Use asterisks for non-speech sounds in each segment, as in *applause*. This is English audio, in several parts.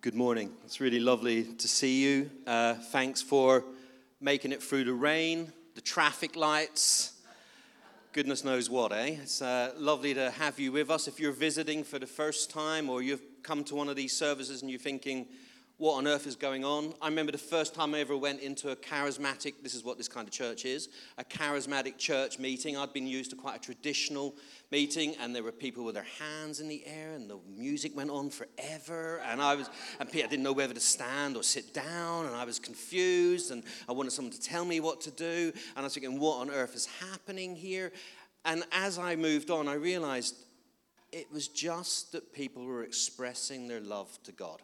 Good morning. It's really lovely to see you. Uh, thanks for making it through the rain, the traffic lights, goodness knows what, eh? It's uh, lovely to have you with us. If you're visiting for the first time or you've come to one of these services and you're thinking, what on earth is going on. I remember the first time I ever went into a charismatic, this is what this kind of church is, a charismatic church meeting. I'd been used to quite a traditional meeting, and there were people with their hands in the air, and the music went on forever. And I was, and I didn't know whether to stand or sit down, and I was confused, and I wanted someone to tell me what to do. And I was thinking, what on earth is happening here? And as I moved on, I realized it was just that people were expressing their love to God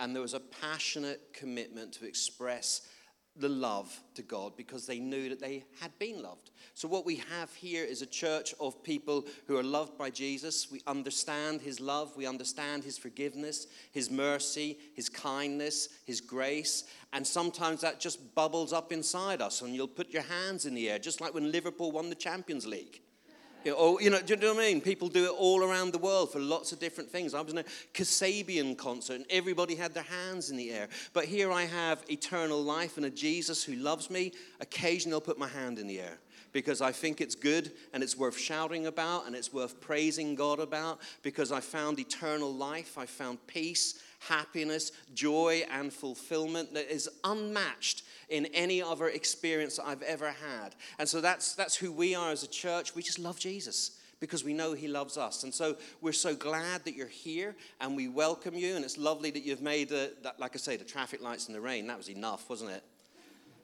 and there was a passionate commitment to express the love to God because they knew that they had been loved. So, what we have here is a church of people who are loved by Jesus. We understand his love, we understand his forgiveness, his mercy, his kindness, his grace, and sometimes that just bubbles up inside us, and you'll put your hands in the air, just like when Liverpool won the Champions League. You know, or, you know, do you know what I mean? People do it all around the world for lots of different things. I was in a Kasabian concert and everybody had their hands in the air. But here I have eternal life and a Jesus who loves me. Occasionally I'll put my hand in the air because I think it's good and it's worth shouting about and it's worth praising God about because I found eternal life, I found peace, happiness, joy, and fulfillment that is unmatched in any other experience I've ever had. And so that's, that's who we are as a church. We just love Jesus because we know he loves us. And so we're so glad that you're here and we welcome you. And it's lovely that you've made, the, that, like I say, the traffic lights in the rain. That was enough, wasn't it?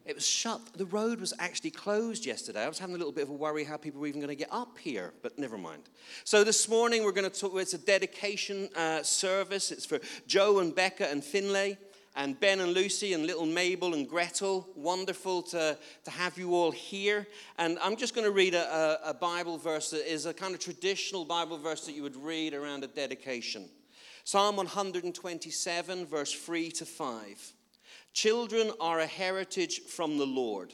It was shut. The road was actually closed yesterday. I was having a little bit of a worry how people were even going to get up here, but never mind. So this morning we're going to talk. It's a dedication uh, service. It's for Joe and Becca and Finlay and Ben and Lucy and little Mabel and Gretel. Wonderful to, to have you all here. And I'm just going to read a, a, a Bible verse that is a kind of traditional Bible verse that you would read around a dedication. Psalm 127, verse 3 to 5. Children are a heritage from the Lord,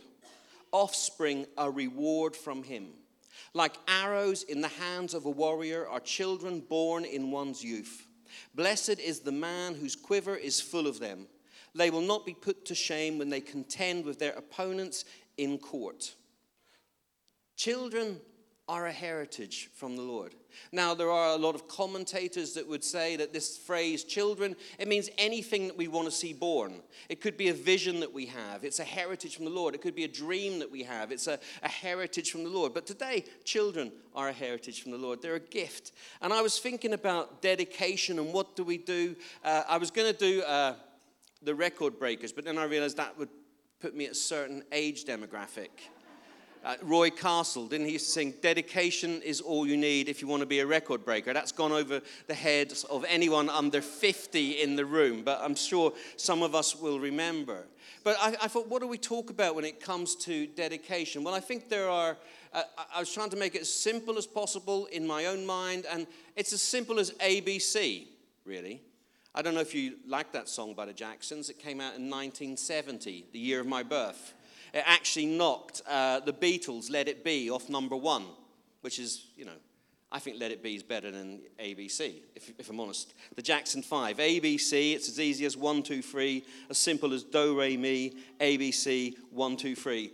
offspring a reward from Him. Like arrows in the hands of a warrior are children born in one's youth. Blessed is the man whose quiver is full of them. They will not be put to shame when they contend with their opponents in court. Children are a heritage from the Lord. Now, there are a lot of commentators that would say that this phrase, children, it means anything that we want to see born. It could be a vision that we have, it's a heritage from the Lord. It could be a dream that we have, it's a, a heritage from the Lord. But today, children are a heritage from the Lord, they're a gift. And I was thinking about dedication and what do we do. Uh, I was going to do uh, the record breakers, but then I realized that would put me at a certain age demographic. Uh, Roy Castle, didn't he used to sing, Dedication is all you need if you want to be a record breaker? That's gone over the heads of anyone under 50 in the room, but I'm sure some of us will remember. But I, I thought, what do we talk about when it comes to dedication? Well, I think there are, uh, I was trying to make it as simple as possible in my own mind, and it's as simple as ABC, really. I don't know if you like that song by the Jacksons. It came out in 1970, the year of my birth it actually knocked uh, the Beatles' Let It Be off number one, which is, you know, I think Let It Be is better than ABC, if, if I'm honest. The Jackson 5. ABC, it's as easy as one, two, three, as simple as do, re, mi, ABC, one, two, three.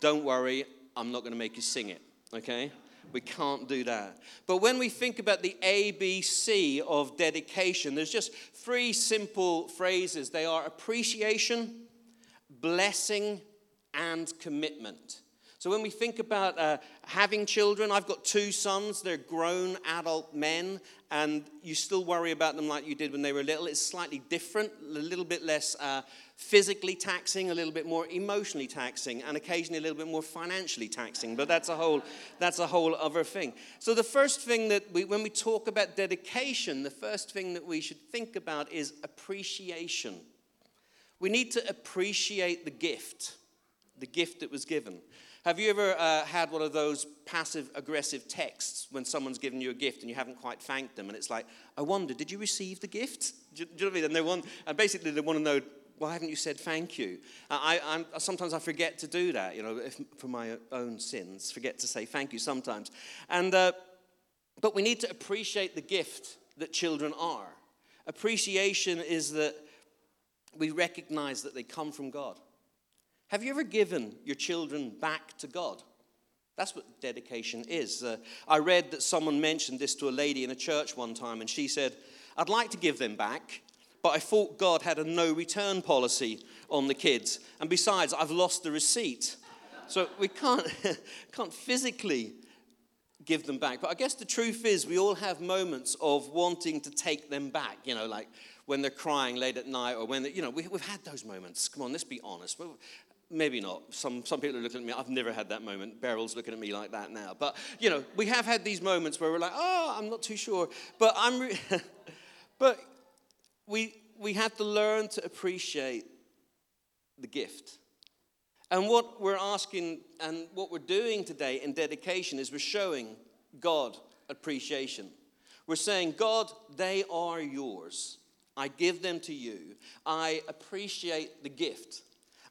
Don't worry, I'm not going to make you sing it, okay? We can't do that. But when we think about the ABC of dedication, there's just three simple phrases. They are appreciation, blessing, and commitment. So, when we think about uh, having children, I've got two sons. They're grown adult men, and you still worry about them like you did when they were little. It's slightly different, a little bit less uh, physically taxing, a little bit more emotionally taxing, and occasionally a little bit more financially taxing. But that's a whole, that's a whole other thing. So, the first thing that we, when we talk about dedication, the first thing that we should think about is appreciation. We need to appreciate the gift the gift that was given. Have you ever uh, had one of those passive aggressive texts when someone's given you a gift and you haven't quite thanked them? And it's like, I wonder, did you receive the gift? Do you, do you know what I mean? And, they want, and basically, they want to know, why haven't you said thank you? I, I'm, sometimes I forget to do that, you know, if, for my own sins, forget to say thank you sometimes. And, uh, but we need to appreciate the gift that children are. Appreciation is that we recognize that they come from God. Have you ever given your children back to God? That's what dedication is. Uh, I read that someone mentioned this to a lady in a church one time, and she said, I'd like to give them back, but I thought God had a no return policy on the kids. And besides, I've lost the receipt. So we can't, *laughs* can't physically give them back. But I guess the truth is, we all have moments of wanting to take them back, you know, like when they're crying late at night or when, you know, we, have had those moments. Come on, let's be honest. Maybe not. Some, some people are looking at me. I've never had that moment. Beryl's looking at me like that now. But, you know, we have had these moments where we're like, oh, I'm not too sure. But, I'm re- *laughs* but we, we have to learn to appreciate the gift. And what we're asking and what we're doing today in dedication is we're showing God appreciation. We're saying, God, they are yours. I give them to you. I appreciate the gift.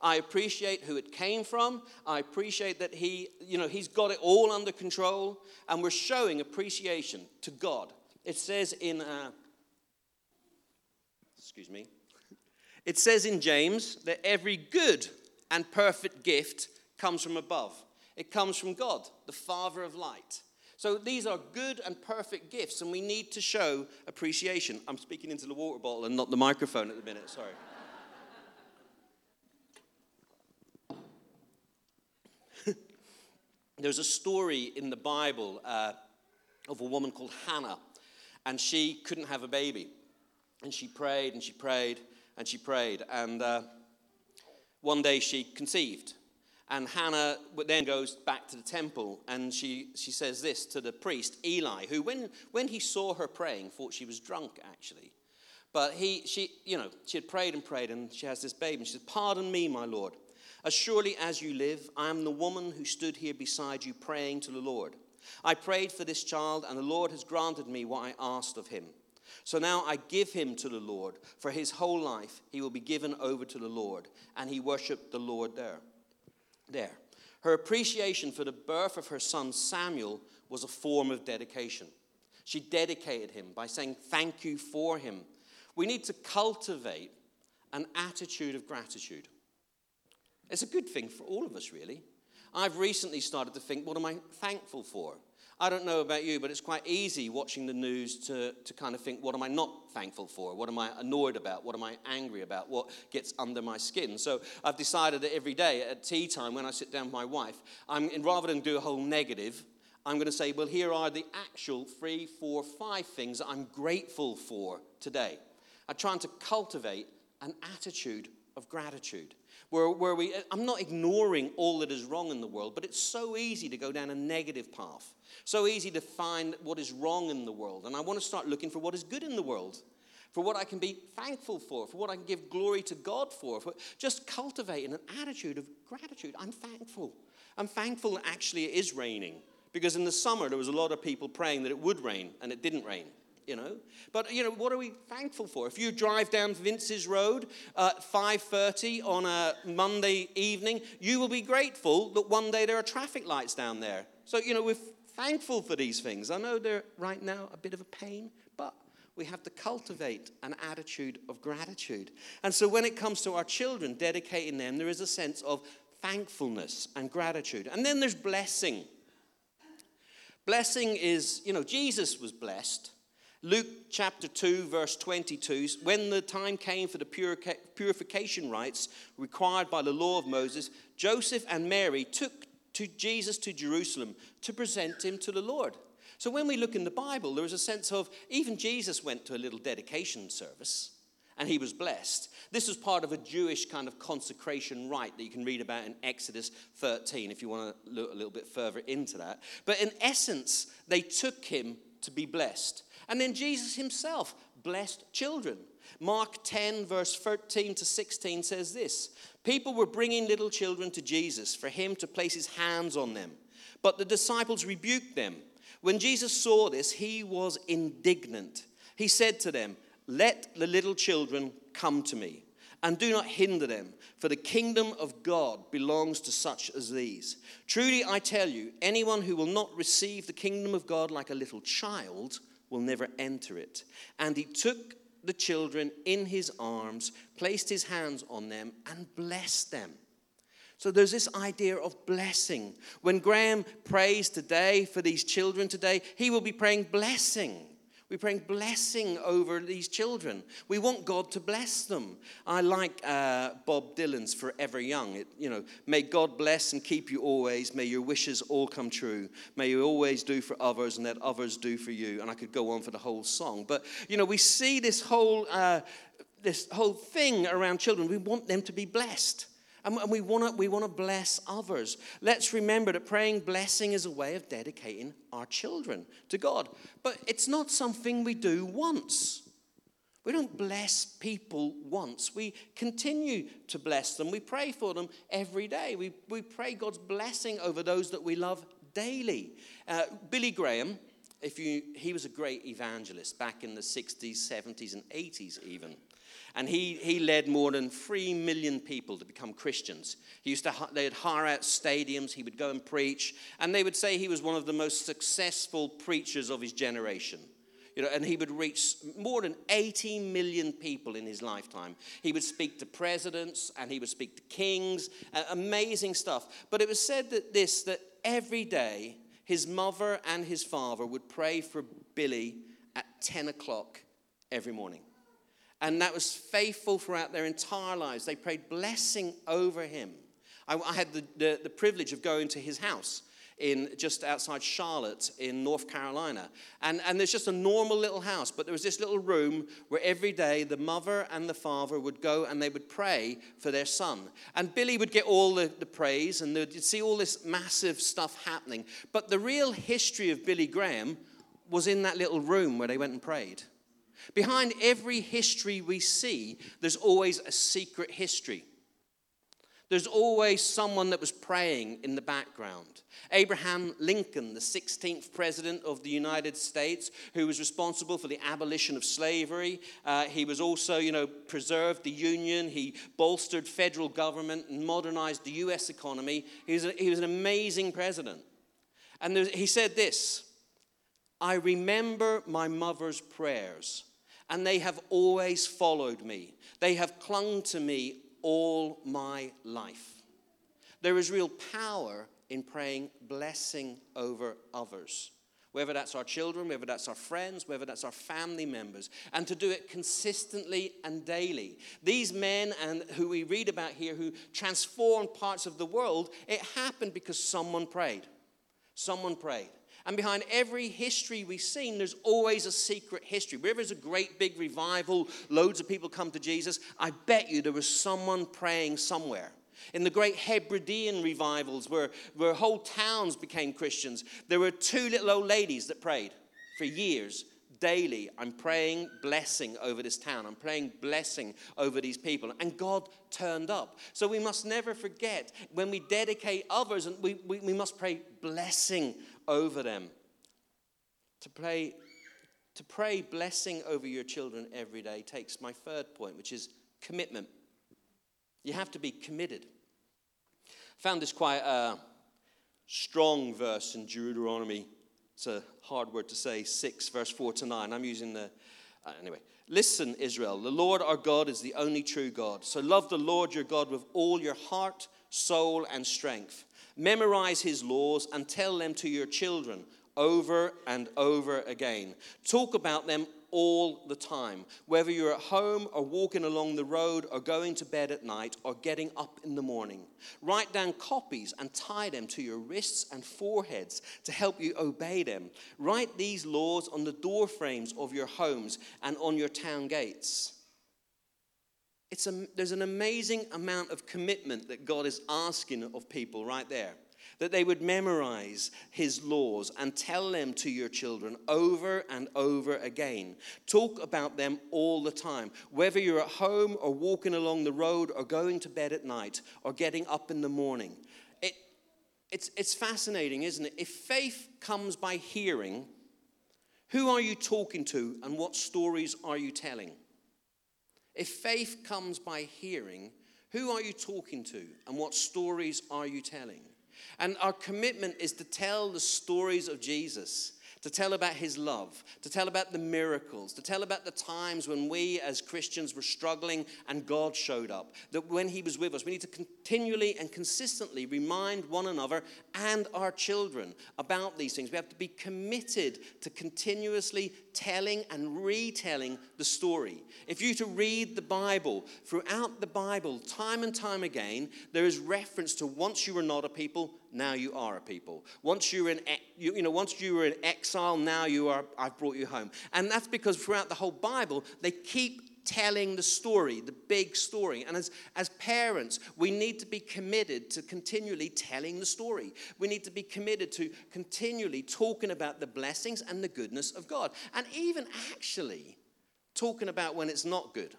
I appreciate who it came from. I appreciate that he, you know, he's got it all under control. And we're showing appreciation to God. It says in, uh, excuse me, it says in James that every good and perfect gift comes from above. It comes from God, the Father of light. So these are good and perfect gifts, and we need to show appreciation. I'm speaking into the water bottle and not the microphone at the minute, sorry. There's a story in the Bible uh, of a woman called Hannah, and she couldn't have a baby. And she prayed and she prayed and she prayed. And uh, one day she conceived. And Hannah then goes back to the temple and she, she says this to the priest, Eli, who, when, when he saw her praying, thought she was drunk actually. But he, she, you know, she had prayed and prayed and she has this baby. And she says, Pardon me, my Lord. As surely as you live, I am the woman who stood here beside you praying to the Lord. I prayed for this child, and the Lord has granted me what I asked of him. So now I give him to the Lord. For his whole life he will be given over to the Lord. And he worshiped the Lord there. There. Her appreciation for the birth of her son Samuel was a form of dedication. She dedicated him by saying, Thank you for him. We need to cultivate an attitude of gratitude. It's a good thing for all of us, really. I've recently started to think, what am I thankful for? I don't know about you, but it's quite easy watching the news to, to kind of think, what am I not thankful for? What am I annoyed about? What am I angry about? What gets under my skin? So I've decided that every day at tea time, when I sit down with my wife, I'm, rather than do a whole negative, I'm going to say, well, here are the actual three, four, five things that I'm grateful for today. I'm trying to cultivate an attitude of gratitude where, where we, I'm not ignoring all that is wrong in the world, but it's so easy to go down a negative path. So easy to find what is wrong in the world. And I want to start looking for what is good in the world, for what I can be thankful for, for what I can give glory to God for, for just cultivating an attitude of gratitude. I'm thankful. I'm thankful that actually it is raining. Because in the summer, there was a lot of people praying that it would rain, and it didn't rain you know. But you know, what are we thankful for? If you drive down Vince's Road at 5:30 on a Monday evening, you will be grateful that one day there are traffic lights down there. So you know, we're thankful for these things. I know they're right now a bit of a pain, but we have to cultivate an attitude of gratitude. And so when it comes to our children, dedicating them, there is a sense of thankfulness and gratitude. And then there's blessing. Blessing is, you know, Jesus was blessed. Luke chapter 2, verse 22 when the time came for the purification rites required by the law of Moses, Joseph and Mary took to Jesus to Jerusalem to present him to the Lord. So when we look in the Bible, there is a sense of even Jesus went to a little dedication service and he was blessed. This was part of a Jewish kind of consecration rite that you can read about in Exodus 13 if you want to look a little bit further into that. But in essence, they took him to be blessed. And then Jesus himself blessed children. Mark 10, verse 13 to 16 says this People were bringing little children to Jesus for him to place his hands on them, but the disciples rebuked them. When Jesus saw this, he was indignant. He said to them, Let the little children come to me, and do not hinder them, for the kingdom of God belongs to such as these. Truly, I tell you, anyone who will not receive the kingdom of God like a little child will never enter it. And he took the children in his arms, placed his hands on them, and blessed them. So there's this idea of blessing. When Graham prays today for these children today, he will be praying blessing. We're praying blessing over these children. We want God to bless them. I like uh, Bob Dylan's Forever Young. It, you know, may God bless and keep you always. May your wishes all come true. May you always do for others and let others do for you. And I could go on for the whole song. But, you know, we see this whole, uh, this whole thing around children. We want them to be blessed. And we want to we want to bless others. Let's remember that praying blessing is a way of dedicating our children to God. But it's not something we do once. We don't bless people once. We continue to bless them. We pray for them every day. We, we pray God's blessing over those that we love daily. Uh, Billy Graham, if you, he was a great evangelist back in the 60s, 70s, and 80s, even. And he, he led more than three million people to become Christians. He used to, they'd hire out stadiums, he would go and preach, and they would say he was one of the most successful preachers of his generation. You know, and he would reach more than 80 million people in his lifetime. He would speak to presidents and he would speak to kings, uh, amazing stuff. But it was said that this, that every day his mother and his father would pray for Billy at 10 o'clock every morning. And that was faithful throughout their entire lives. They prayed blessing over him. I, I had the, the, the, privilege of going to his house in just outside Charlotte in North Carolina. And, and there's just a normal little house, but there was this little room where every day the mother and the father would go and they would pray for their son. And Billy would get all the, the praise and you'd see all this massive stuff happening. But the real history of Billy Graham was in that little room where they went and prayed. Behind every history we see, there's always a secret history. There's always someone that was praying in the background. Abraham Lincoln, the 16th president of the United States, who was responsible for the abolition of slavery. Uh, he was also, you know, preserved the Union. He bolstered federal government and modernized the U.S. economy. He was, a, he was an amazing president. And he said this I remember my mother's prayers and they have always followed me. They have clung to me all my life. There is real power in praying blessing over others, whether that's our children, whether that's our friends, whether that's our family members, and to do it consistently and daily. These men and who we read about here who transformed parts of the world, it happened because someone prayed. Someone prayed. And behind every history we've seen, there's always a secret history. Wherever there's a great big revival, loads of people come to Jesus, I bet you there was someone praying somewhere. In the great Hebridean revivals, where, where whole towns became Christians, there were two little old ladies that prayed for years daily i'm praying blessing over this town i'm praying blessing over these people and god turned up so we must never forget when we dedicate others and we, we, we must pray blessing over them. To pray, to pray blessing over your children every day takes my third point, which is commitment. You have to be committed. Found this quite a strong verse in Deuteronomy. It's a hard word to say, 6, verse 4 to 9. I'm using the. Uh, anyway, listen, Israel. The Lord our God is the only true God. So love the Lord your God with all your heart, soul, and strength. Memorize his laws and tell them to your children over and over again. Talk about them all the time, whether you're at home or walking along the road or going to bed at night or getting up in the morning. Write down copies and tie them to your wrists and foreheads to help you obey them. Write these laws on the door frames of your homes and on your town gates. It's a, there's an amazing amount of commitment that God is asking of people right there. That they would memorize his laws and tell them to your children over and over again. Talk about them all the time. Whether you're at home or walking along the road or going to bed at night or getting up in the morning. It, it's, it's fascinating, isn't it? If faith comes by hearing, who are you talking to and what stories are you telling? If faith comes by hearing, who are you talking to and what stories are you telling? And our commitment is to tell the stories of Jesus, to tell about his love, to tell about the miracles, to tell about the times when we as Christians were struggling and God showed up. That when he was with us, we need to continually and consistently remind one another and our children about these things. We have to be committed to continuously telling and retelling the story. If you to read the Bible, throughout the Bible, time and time again, there is reference to once you were not a people, now you are a people. Once you were in, you, know, once you were in exile, now you are. I've brought you home, and that's because throughout the whole Bible, they keep telling the story, the big story. And as, as parents, we need to be committed to continually telling the story. We need to be committed to continually talking about the blessings and the goodness of God. And even actually talking about when it's not good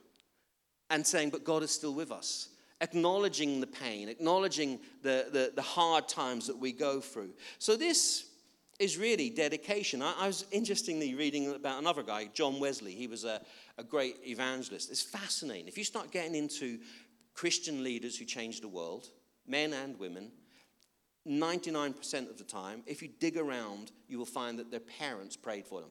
and saying, but God is still with us acknowledging the pain, acknowledging the, the, the, hard times that we go through. So, this is really dedication. I, I, was interestingly reading about another guy, John Wesley. He was a, a great evangelist. It's fascinating. If you start getting into Christian leaders who changed the world, men and women, 99% of the time, if you dig around, you will find that their parents prayed for them.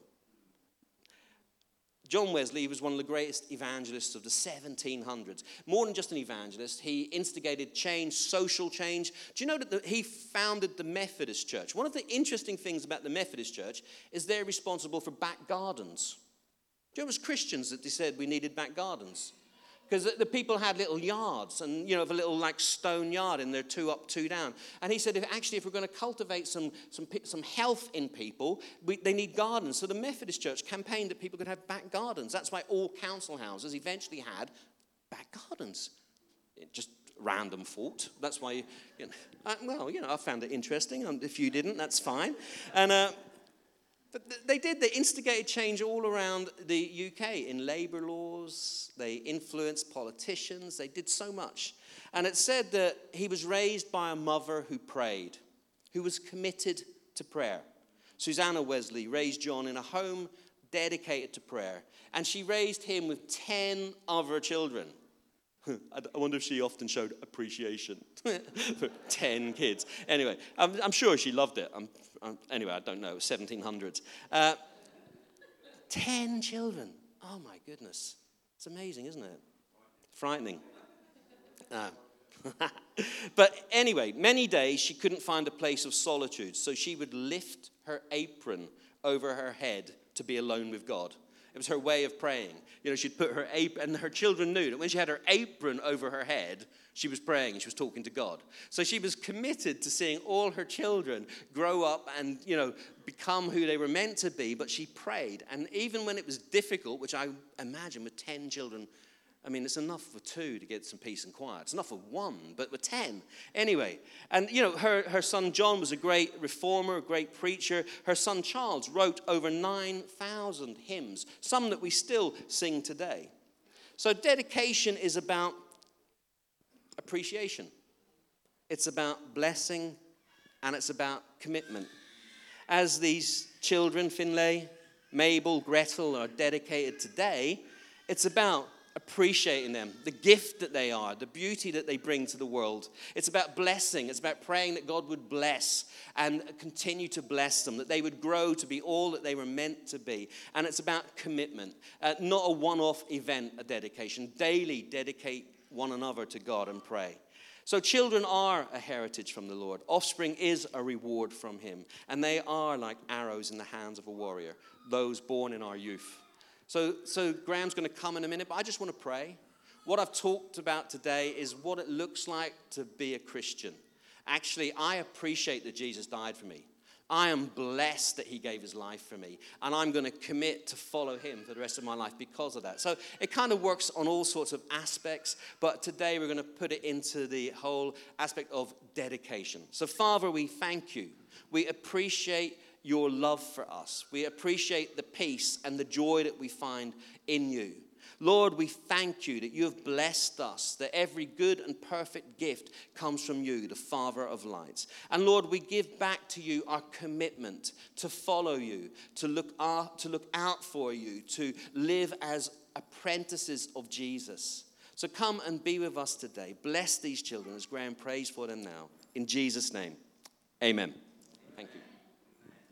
John Wesley was one of the greatest evangelists of the 1700s. More than just an evangelist, he instigated change, social change. Do you know that the, he founded the Methodist Church? One of the interesting things about the Methodist Church is they're responsible for back gardens. It was Christians that they said we needed back gardens? because the people had little yards and you know a little like stone yard and they're two up two down. And he said if actually if we're going to cultivate some some, some health in people we, they need gardens. So the methodist church campaigned that people could have back gardens. That's why all council houses eventually had back gardens. It just random thought that's why you, know, I, well you know i found it interesting. And if you didn't that's fine. And uh, but they did. They instigated change all around the UK in labor laws. They influenced politicians. They did so much. And it said that he was raised by a mother who prayed, who was committed to prayer. Susanna Wesley raised John in a home dedicated to prayer. And she raised him with 10 other children. *laughs* I wonder if she often showed appreciation *laughs* for 10 kids. Anyway, I'm, I'm sure she loved it. I'm anyway, I don't know, 1700s. Uh, 10 children. Oh my goodness. It's amazing, isn't it? Frightening. Uh, *laughs* but anyway, many days she couldn't find a place of solitude, so she would lift her apron over her head to be alone with God. It was her way of praying. You know, she'd put her apron, and her children knew that when she had her apron over her head, she was praying she was talking to God. So she was committed to seeing all her children grow up and, you know, become who they were meant to be, but she prayed. And even when it was difficult, which I imagine with 10 children, I mean, it's enough for two to get some peace and quiet. It's enough for one, but with 10. Anyway, and you know, her, her son John was a great reformer, a great preacher. Her son Charles wrote over 9,000 hymns, some that we still sing today. So dedication is about appreciation, it's about blessing, and it's about commitment. As these children, Finlay, Mabel, Gretel, are dedicated today, it's about appreciating them, the gift that they are, the beauty that they bring to the world. It's about blessing. It's about praying that God would bless and continue to bless them, that they would grow to be all that they were meant to be. And it's about commitment, uh, not a one off event, a dedication. Daily dedicate one another to God and pray. So, children are a heritage from the Lord. Offspring is a reward from Him. And they are like arrows in the hands of a warrior, those born in our youth. So, so Graham's going to come in a minute, but I just want to pray. What I've talked about today is what it looks like to be a Christian. Actually, I appreciate that Jesus died for me. I am blessed that he gave his life for me, and I'm going to commit to follow him for the rest of my life because of that. So it kind of works on all sorts of aspects, but today we're going to put it into the whole aspect of dedication. So, Father, we thank you. We appreciate your love for us. We appreciate the peace and the joy that we find in you. Lord, we thank you that you have blessed us, that every good and perfect gift comes from you, the Father of lights. And Lord, we give back to you our commitment to follow you, to look to look out for you, to live as apprentices of Jesus. So come and be with us today. Bless these children as Graham prays for them now. In Jesus' name, amen.